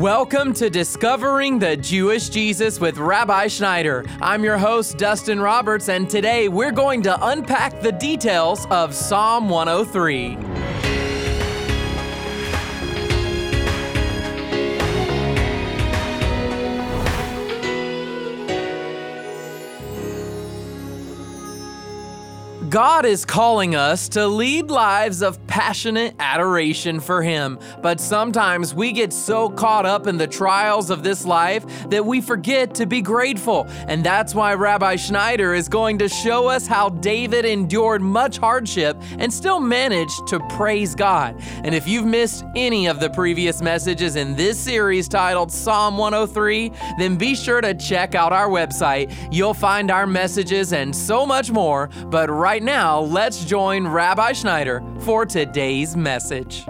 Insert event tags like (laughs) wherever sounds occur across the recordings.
Welcome to Discovering the Jewish Jesus with Rabbi Schneider. I'm your host, Dustin Roberts, and today we're going to unpack the details of Psalm 103. God is calling us to lead lives of passionate adoration for Him, but sometimes we get so caught up in the trials of this life that we forget to be grateful. And that's why Rabbi Schneider is going to show us how David endured much hardship and still managed to praise God. And if you've missed any of the previous messages in this series titled Psalm 103, then be sure to check out our website. You'll find our messages and so much more. But right now, let's join Rabbi Schneider for today's message.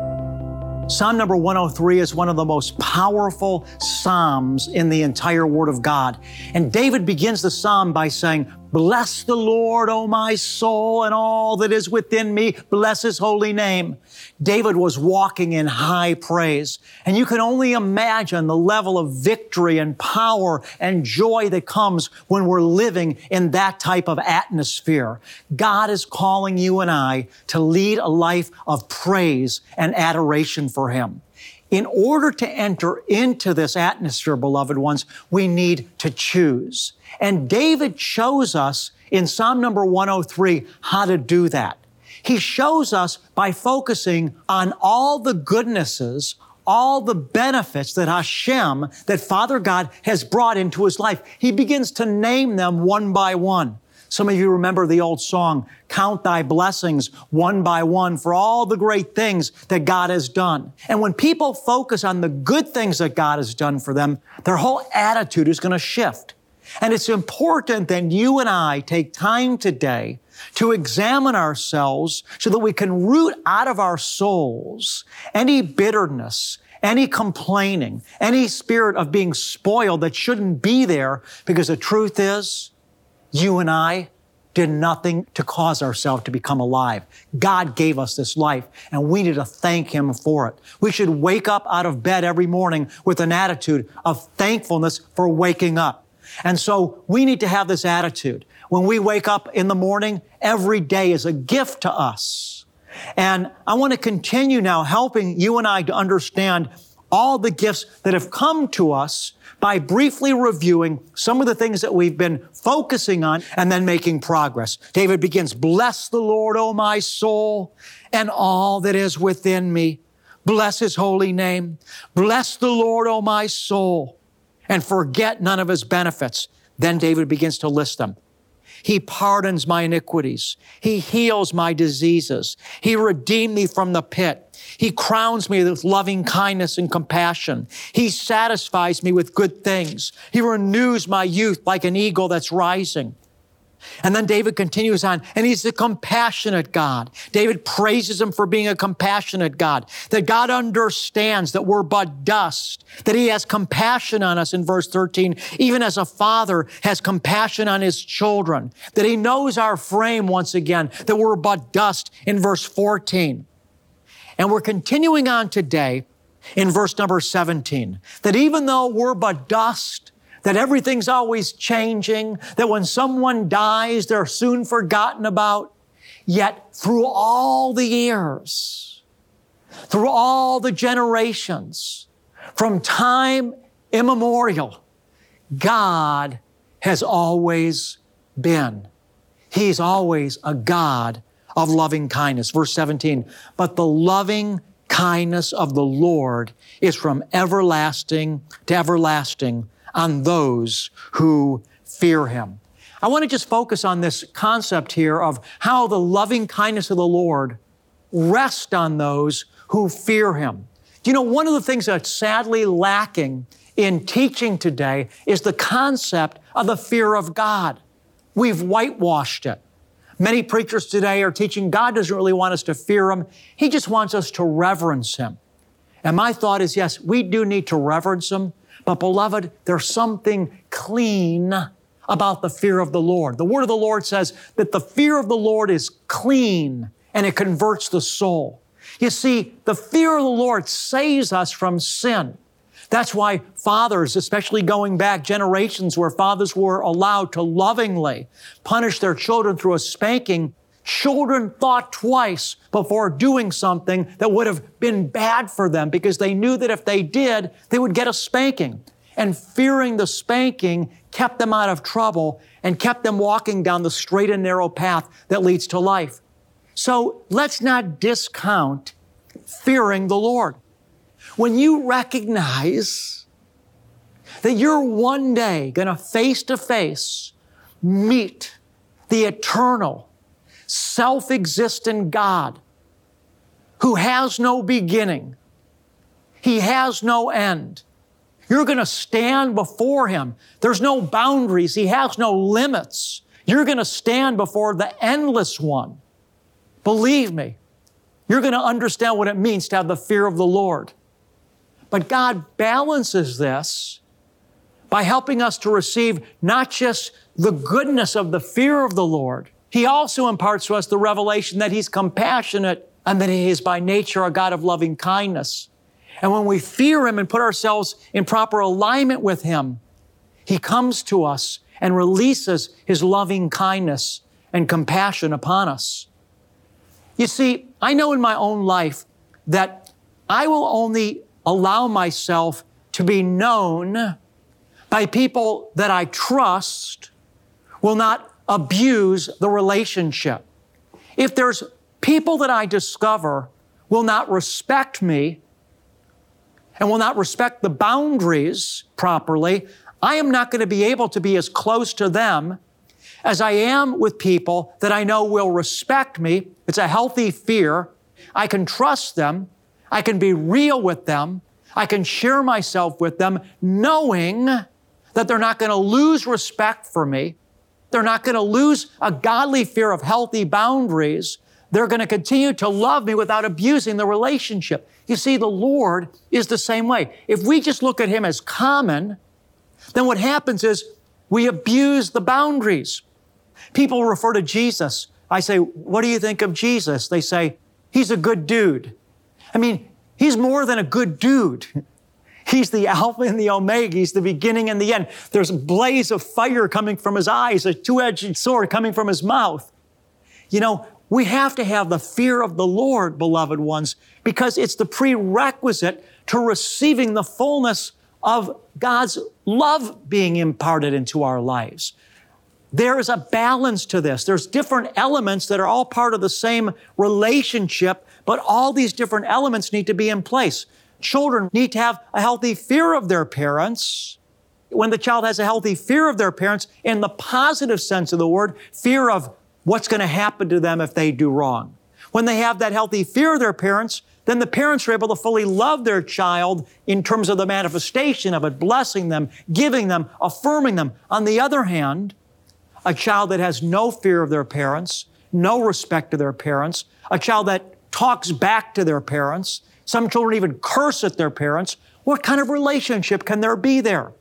Psalm number 103 is one of the most powerful Psalms in the entire Word of God. And David begins the Psalm by saying, Bless the Lord, O my soul, and all that is within me. Bless his holy name. David was walking in high praise. And you can only imagine the level of victory and power and joy that comes when we're living in that type of atmosphere. God is calling you and I to lead a life of praise and adoration for him. In order to enter into this atmosphere, beloved ones, we need to choose. And David shows us in Psalm number 103 how to do that. He shows us by focusing on all the goodnesses, all the benefits that Hashem, that Father God has brought into his life. He begins to name them one by one. Some of you remember the old song, Count Thy Blessings one by one for all the great things that God has done. And when people focus on the good things that God has done for them, their whole attitude is going to shift. And it's important that you and I take time today to examine ourselves so that we can root out of our souls any bitterness, any complaining, any spirit of being spoiled that shouldn't be there because the truth is, you and I did nothing to cause ourselves to become alive. God gave us this life and we need to thank Him for it. We should wake up out of bed every morning with an attitude of thankfulness for waking up. And so we need to have this attitude. When we wake up in the morning, every day is a gift to us. And I want to continue now helping you and I to understand all the gifts that have come to us by briefly reviewing some of the things that we've been focusing on and then making progress. David begins, Bless the Lord, O my soul, and all that is within me. Bless his holy name. Bless the Lord, O my soul, and forget none of his benefits. Then David begins to list them. He pardons my iniquities. He heals my diseases. He redeemed me from the pit. He crowns me with loving kindness and compassion. He satisfies me with good things. He renews my youth like an eagle that's rising. And then David continues on, and he's a compassionate God. David praises him for being a compassionate God, that God understands that we're but dust, that he has compassion on us in verse 13, even as a father has compassion on his children, that he knows our frame once again, that we're but dust in verse 14. And we're continuing on today in verse number 17, that even though we're but dust, that everything's always changing, that when someone dies, they're soon forgotten about. Yet through all the years, through all the generations, from time immemorial, God has always been. He's always a God of loving kindness. Verse 17, but the loving kindness of the Lord is from everlasting to everlasting on those who fear him. I want to just focus on this concept here of how the loving kindness of the Lord rests on those who fear him. You know, one of the things that's sadly lacking in teaching today is the concept of the fear of God. We've whitewashed it. Many preachers today are teaching God doesn't really want us to fear Him. He just wants us to reverence Him. And my thought is, yes, we do need to reverence Him, but beloved, there's something clean about the fear of the Lord. The word of the Lord says that the fear of the Lord is clean and it converts the soul. You see, the fear of the Lord saves us from sin. That's why fathers, especially going back generations where fathers were allowed to lovingly punish their children through a spanking, children thought twice before doing something that would have been bad for them because they knew that if they did, they would get a spanking. And fearing the spanking kept them out of trouble and kept them walking down the straight and narrow path that leads to life. So let's not discount fearing the Lord. When you recognize that you're one day going to face to face meet the eternal, self existent God who has no beginning, He has no end. You're going to stand before Him. There's no boundaries, He has no limits. You're going to stand before the endless one. Believe me, you're going to understand what it means to have the fear of the Lord. But God balances this by helping us to receive not just the goodness of the fear of the Lord, He also imparts to us the revelation that He's compassionate and that He is by nature a God of loving kindness. And when we fear Him and put ourselves in proper alignment with Him, He comes to us and releases His loving kindness and compassion upon us. You see, I know in my own life that I will only allow myself to be known by people that I trust will not abuse the relationship. If there's people that I discover will not respect me and will not respect the boundaries properly, I am not going to be able to be as close to them as I am with people that I know will respect me. It's a healthy fear. I can trust them. I can be real with them. I can share myself with them knowing that they're not going to lose respect for me. They're not going to lose a godly fear of healthy boundaries. They're going to continue to love me without abusing the relationship. You see, the Lord is the same way. If we just look at Him as common, then what happens is we abuse the boundaries. People refer to Jesus. I say, What do you think of Jesus? They say, He's a good dude. I mean, He's more than a good dude. (laughs) He's the Alpha and the Omega. He's the beginning and the end. There's a blaze of fire coming from his eyes, a two edged sword coming from his mouth. You know, we have to have the fear of the Lord, beloved ones, because it's the prerequisite to receiving the fullness of God's love being imparted into our lives. There is a balance to this. There's different elements that are all part of the same relationship, but all these different elements need to be in place. Children need to have a healthy fear of their parents. When the child has a healthy fear of their parents, in the positive sense of the word, fear of what's going to happen to them if they do wrong. When they have that healthy fear of their parents, then the parents are able to fully love their child in terms of the manifestation of it, blessing them, giving them, affirming them. On the other hand, a child that has no fear of their parents, no respect to their parents, a child that talks back to their parents, some children even curse at their parents. What kind of relationship can there be there?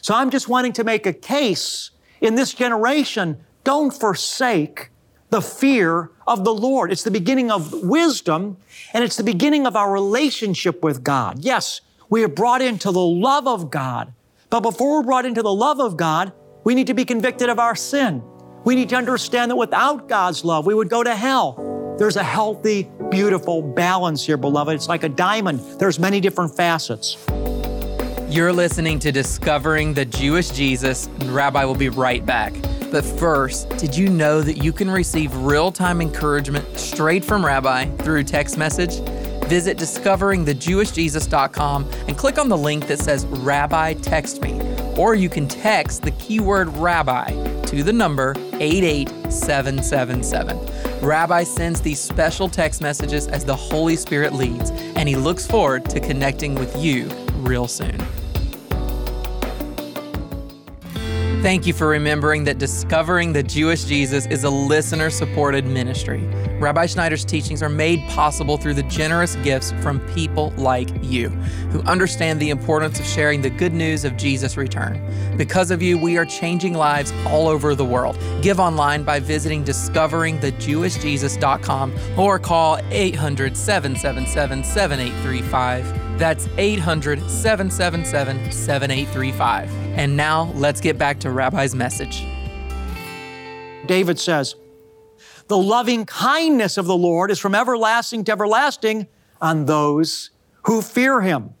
So I'm just wanting to make a case in this generation, don't forsake the fear of the Lord. It's the beginning of wisdom and it's the beginning of our relationship with God. Yes, we are brought into the love of God. But before we're brought into the love of God, we need to be convicted of our sin. We need to understand that without God's love, we would go to hell. There's a healthy, beautiful balance here, beloved. It's like a diamond, there's many different facets. You're listening to Discovering the Jewish Jesus, and Rabbi will be right back. But first, did you know that you can receive real time encouragement straight from Rabbi through text message? Visit discoveringthejewishjesus.com and click on the link that says Rabbi Text Me or you can text the keyword rabbi to the number 88777. Rabbi sends these special text messages as the Holy Spirit leads, and he looks forward to connecting with you real soon. Thank you for remembering that Discovering the Jewish Jesus is a listener supported ministry. Rabbi Schneider's teachings are made possible through the generous gifts from people like you who understand the importance of sharing the good news of Jesus' return. Because of you, we are changing lives all over the world. Give online by visiting discoveringthejewishjesus.com or call 800 777 7835 That's 800 777 7835. And now let's get back to Rabbi's message. David says, The loving kindness of the Lord is from everlasting to everlasting on those who fear him,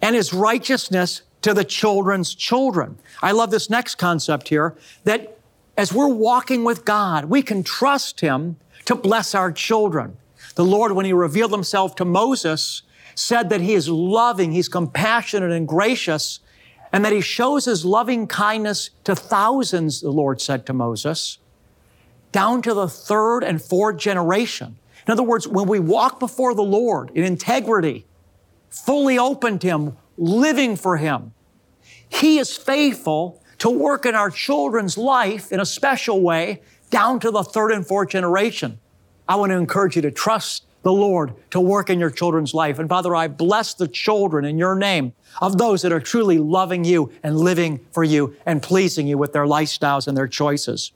and his righteousness to the children's children. I love this next concept here that as we're walking with God, we can trust him to bless our children. The Lord, when he revealed himself to Moses, said that he is loving, he's compassionate and gracious, and that he shows his loving kindness to thousands, the Lord said to Moses, down to the third and fourth generation. In other words, when we walk before the Lord in integrity, fully open to him, living for him, he is faithful to work in our children's life in a special way down to the third and fourth generation. I want to encourage you to trust the Lord to work in your children's life. And Father, I bless the children in your name of those that are truly loving you and living for you and pleasing you with their lifestyles and their choices.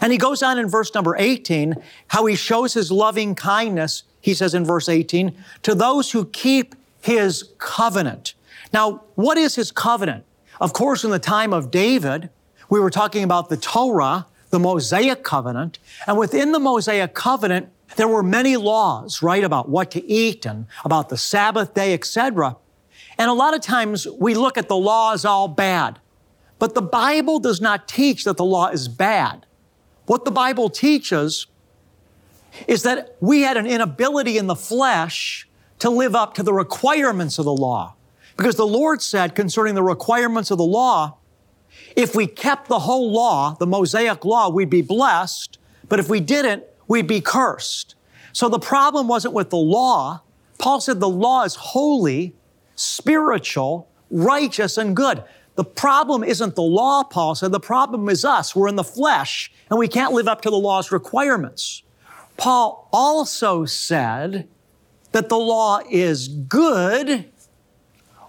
And he goes on in verse number 18, how he shows his loving kindness, he says in verse 18, to those who keep his covenant. Now, what is his covenant? Of course, in the time of David, we were talking about the Torah, the Mosaic covenant, and within the Mosaic covenant, there were many laws, right, about what to eat and about the Sabbath day, etc. And a lot of times we look at the law as all bad. But the Bible does not teach that the law is bad. What the Bible teaches is that we had an inability in the flesh to live up to the requirements of the law. Because the Lord said concerning the requirements of the law, if we kept the whole law, the Mosaic law, we'd be blessed. But if we didn't, we'd be cursed. So the problem wasn't with the law. Paul said the law is holy, spiritual, righteous, and good. The problem isn't the law, Paul said. The problem is us. We're in the flesh and we can't live up to the law's requirements. Paul also said that the law is good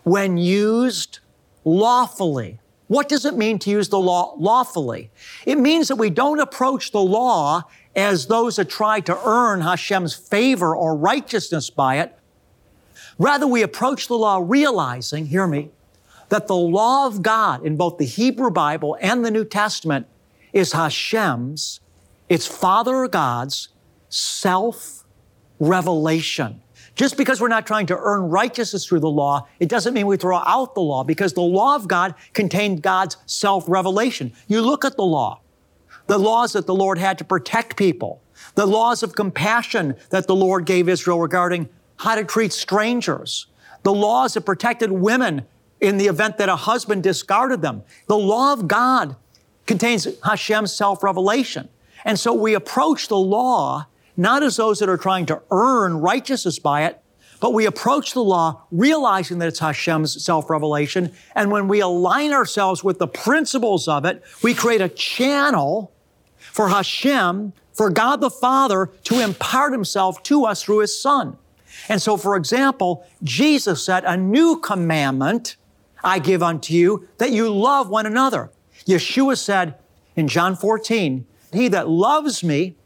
when used lawfully. What does it mean to use the law lawfully? It means that we don't approach the law as those that try to earn Hashem's favor or righteousness by it. Rather, we approach the law realizing, hear me, that the law of God in both the Hebrew Bible and the New Testament is Hashem's, it's Father God's self revelation. Just because we're not trying to earn righteousness through the law, it doesn't mean we throw out the law because the law of God contained God's self revelation. You look at the law the laws that the Lord had to protect people, the laws of compassion that the Lord gave Israel regarding how to treat strangers, the laws that protected women in the event that a husband discarded them. The law of God contains Hashem's self revelation. And so we approach the law not as those that are trying to earn righteousness by it, but we approach the law realizing that it's Hashem's self revelation. And when we align ourselves with the principles of it, we create a channel for Hashem, for God the Father to impart himself to us through his Son. And so, for example, Jesus said, A new commandment I give unto you that you love one another. Yeshua said in John 14, He that loves me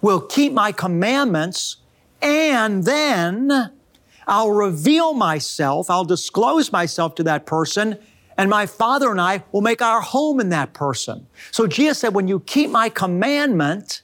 will keep my commandments, and then I'll reveal myself, I'll disclose myself to that person, and my Father and I will make our home in that person. So Jesus said, when you keep my commandment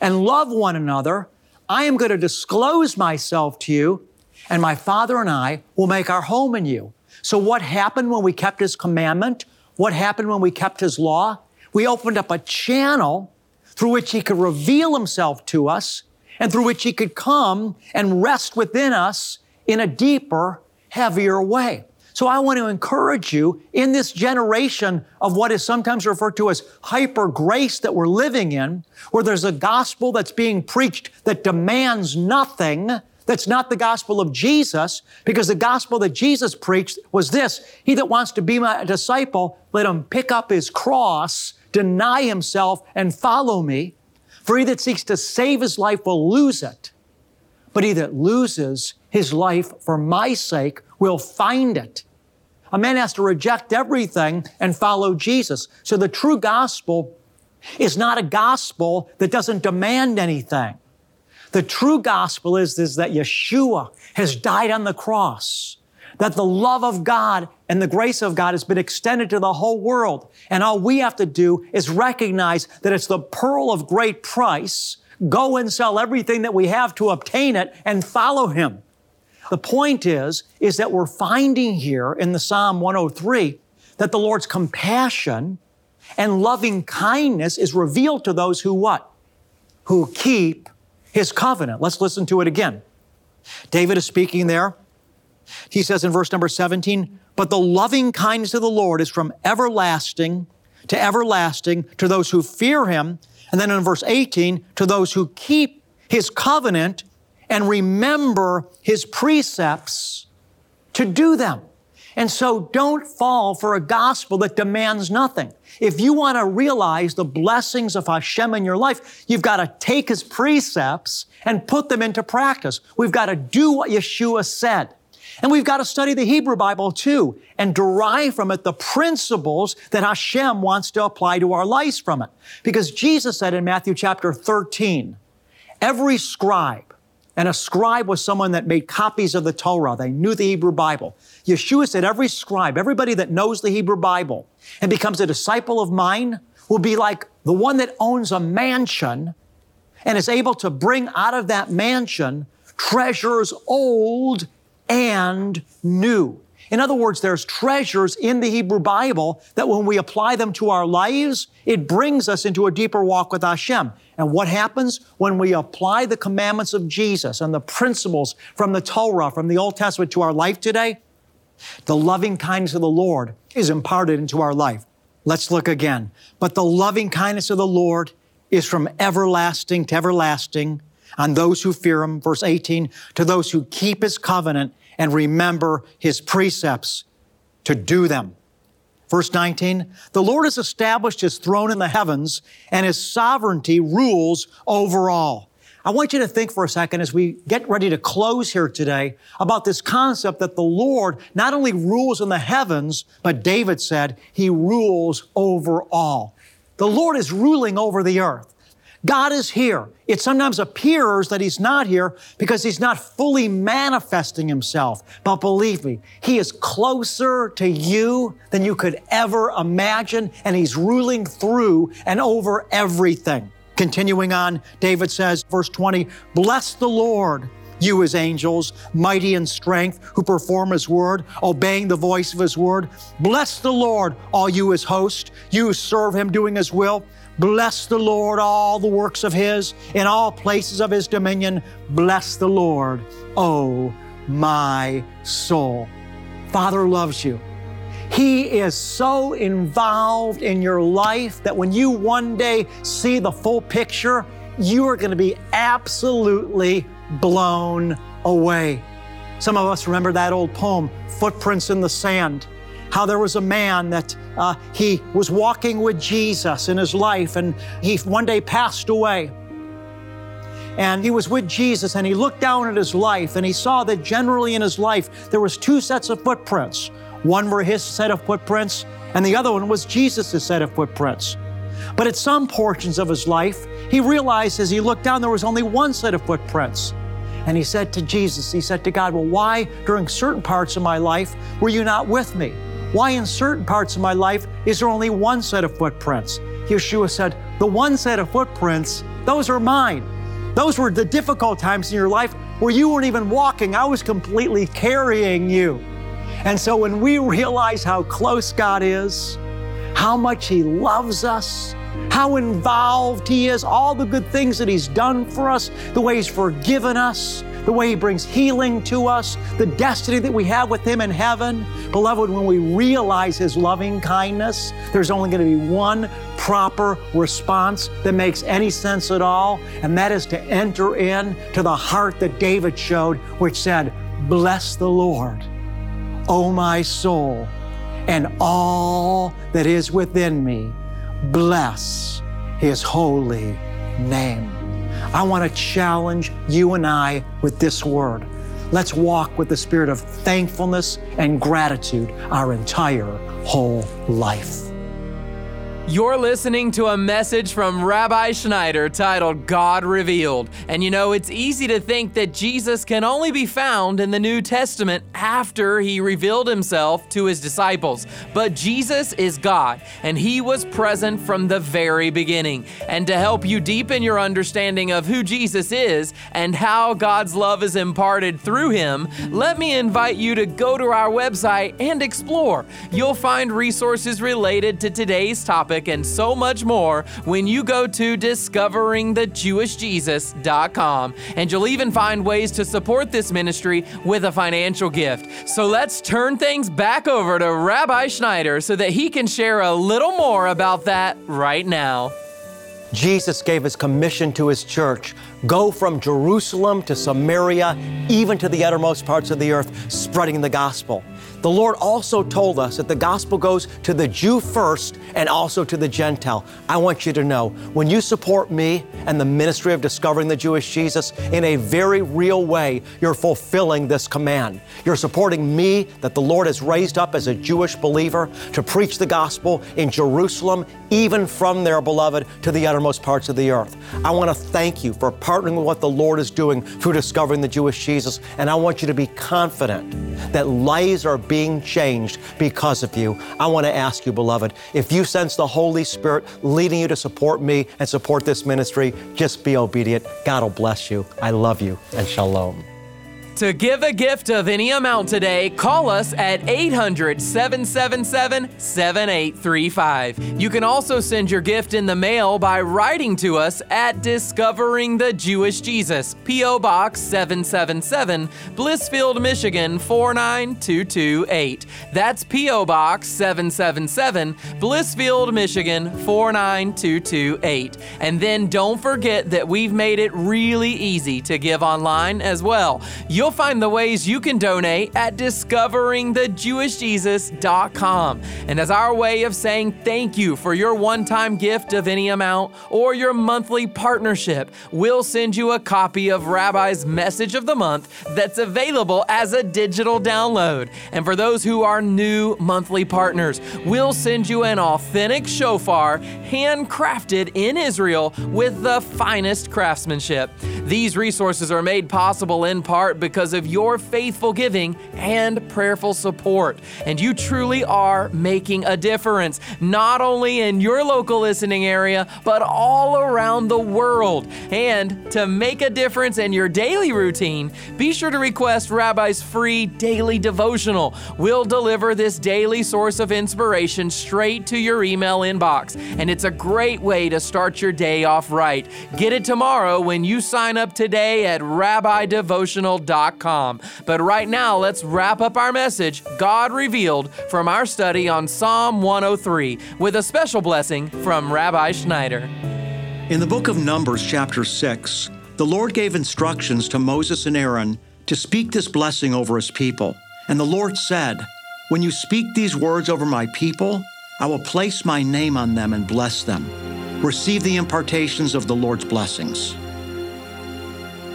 and love one another, I am going to disclose myself to you, and my Father and I will make our home in you. So what happened when we kept His commandment? What happened when we kept His law? We opened up a channel through which He could reveal Himself to us and through which He could come and rest within us in a deeper, heavier way. So I want to encourage you in this generation of what is sometimes referred to as hyper grace that we're living in, where there's a gospel that's being preached that demands nothing, that's not the gospel of Jesus, because the gospel that Jesus preached was this He that wants to be my disciple, let him pick up his cross, deny himself, and follow me. For he that seeks to save his life will lose it, but he that loses his life for my sake will find it. A man has to reject everything and follow Jesus. So the true gospel is not a gospel that doesn't demand anything. The true gospel is, is that Yeshua has died on the cross, that the love of God and the grace of God has been extended to the whole world. And all we have to do is recognize that it's the pearl of great price. Go and sell everything that we have to obtain it and follow Him. The point is, is that we're finding here in the Psalm 103 that the Lord's compassion and loving kindness is revealed to those who what? Who keep His covenant. Let's listen to it again. David is speaking there. He says in verse number 17, but the loving kindness of the Lord is from everlasting to everlasting to those who fear Him. And then in verse 18, to those who keep His covenant and remember his precepts to do them. And so don't fall for a gospel that demands nothing. If you want to realize the blessings of Hashem in your life, you've got to take his precepts and put them into practice. We've got to do what Yeshua said. And we've got to study the Hebrew Bible too and derive from it the principles that Hashem wants to apply to our lives from it. Because Jesus said in Matthew chapter 13, every scribe, and a scribe was someone that made copies of the Torah. They knew the Hebrew Bible. Yeshua said every scribe, everybody that knows the Hebrew Bible and becomes a disciple of mine will be like the one that owns a mansion and is able to bring out of that mansion treasures old and new. In other words, there's treasures in the Hebrew Bible that when we apply them to our lives, it brings us into a deeper walk with Hashem. And what happens when we apply the commandments of Jesus and the principles from the Torah, from the Old Testament to our life today? The loving kindness of the Lord is imparted into our life. Let's look again. But the loving kindness of the Lord is from everlasting to everlasting on those who fear him. Verse 18, to those who keep his covenant and remember his precepts to do them. Verse 19, the Lord has established his throne in the heavens and his sovereignty rules over all. I want you to think for a second as we get ready to close here today about this concept that the Lord not only rules in the heavens, but David said he rules over all. The Lord is ruling over the earth. God is here. It sometimes appears that He's not here because He's not fully manifesting Himself. But believe me, He is closer to you than you could ever imagine, and He's ruling through and over everything. Continuing on, David says, verse 20, Bless the Lord, you his angels, mighty in strength, who perform his word, obeying the voice of his word. Bless the Lord, all you his host, you who serve him doing his will. Bless the Lord, all the works of His, in all places of His dominion. Bless the Lord, oh my soul. Father loves you. He is so involved in your life that when you one day see the full picture, you are going to be absolutely blown away. Some of us remember that old poem, Footprints in the Sand how there was a man that uh, he was walking with Jesus in his life and he one day passed away. And he was with Jesus and he looked down at his life and he saw that generally in his life there was two sets of footprints. One were his set of footprints and the other one was Jesus' set of footprints. But at some portions of his life, he realized as he looked down there was only one set of footprints. And he said to Jesus, he said to God, Well, why during certain parts of my life were you not with me? Why, in certain parts of my life, is there only one set of footprints? Yeshua said, The one set of footprints, those are mine. Those were the difficult times in your life where you weren't even walking. I was completely carrying you. And so when we realize how close God is, how much He loves us, how involved He is, all the good things that He's done for us, the way He's forgiven us, the way He brings healing to us, the destiny that we have with Him in heaven. Beloved, when we realize His loving kindness, there's only going to be one proper response that makes any sense at all, and that is to enter in to the heart that David showed, which said, Bless the Lord, O my soul, and all that is within me. Bless His holy name. I want to challenge you and I with this word. Let's walk with the spirit of thankfulness and gratitude our entire whole life. You're listening to a message from Rabbi Schneider titled God Revealed. And you know, it's easy to think that Jesus can only be found in the New Testament after he revealed himself to his disciples. But Jesus is God, and he was present from the very beginning. And to help you deepen your understanding of who Jesus is and how God's love is imparted through him, let me invite you to go to our website and explore. You'll find resources related to today's topic topic and so much more when you go to discoveringthejewishjesus.com. And you'll even find ways to support this ministry with a financial gift. So let's turn things back over to Rabbi Schneider so that he can share a little more about that right now. Jesus gave his commission to his church go from Jerusalem to Samaria, even to the uttermost parts of the earth, spreading the gospel. The Lord also told us that the gospel goes to the Jew first and also to the Gentile. I want you to know when you support me and the ministry of discovering the Jewish Jesus in a very real way, you're fulfilling this command. You're supporting me that the Lord has raised up as a Jewish believer to preach the gospel in Jerusalem, even from their beloved to the uttermost parts of the earth. I want to thank you for partnering with what the Lord is doing through discovering the Jewish Jesus, and I want you to be confident that lives are being being changed because of you. I want to ask you, beloved, if you sense the Holy Spirit leading you to support me and support this ministry, just be obedient. God will bless you. I love you, and shalom. To give a gift of any amount today, call us at 800 777 7835. You can also send your gift in the mail by writing to us at Discovering the Jewish Jesus, P.O. Box 777, Blissfield, Michigan 49228. That's P.O. Box 777, Blissfield, Michigan 49228. And then don't forget that we've made it really easy to give online as well. You'll You'll find the ways you can donate at discoveringthejewishjesus.com. And as our way of saying thank you for your one time gift of any amount or your monthly partnership, we'll send you a copy of Rabbi's Message of the Month that's available as a digital download. And for those who are new monthly partners, we'll send you an authentic shofar handcrafted in Israel with the finest craftsmanship. These resources are made possible in part because because of your faithful giving and prayerful support. And you truly are making a difference, not only in your local listening area, but all around the world. And to make a difference in your daily routine, be sure to request Rabbi's free daily devotional. We'll deliver this daily source of inspiration straight to your email inbox. And it's a great way to start your day off right. Get it tomorrow when you sign up today at rabbidevotional.com. But right now, let's wrap up our message, God Revealed, from our study on Psalm 103 with a special blessing from Rabbi Schneider. In the book of Numbers, chapter 6, the Lord gave instructions to Moses and Aaron to speak this blessing over his people. And the Lord said, When you speak these words over my people, I will place my name on them and bless them. Receive the impartations of the Lord's blessings.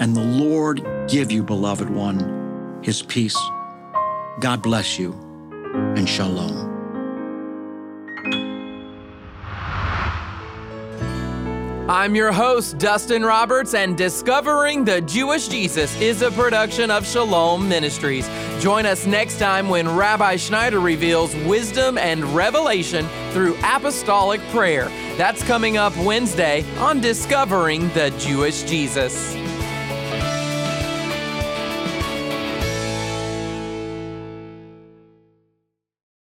and the Lord give you, beloved one, his peace. God bless you, and shalom. I'm your host, Dustin Roberts, and Discovering the Jewish Jesus is a production of Shalom Ministries. Join us next time when Rabbi Schneider reveals wisdom and revelation through apostolic prayer. That's coming up Wednesday on Discovering the Jewish Jesus.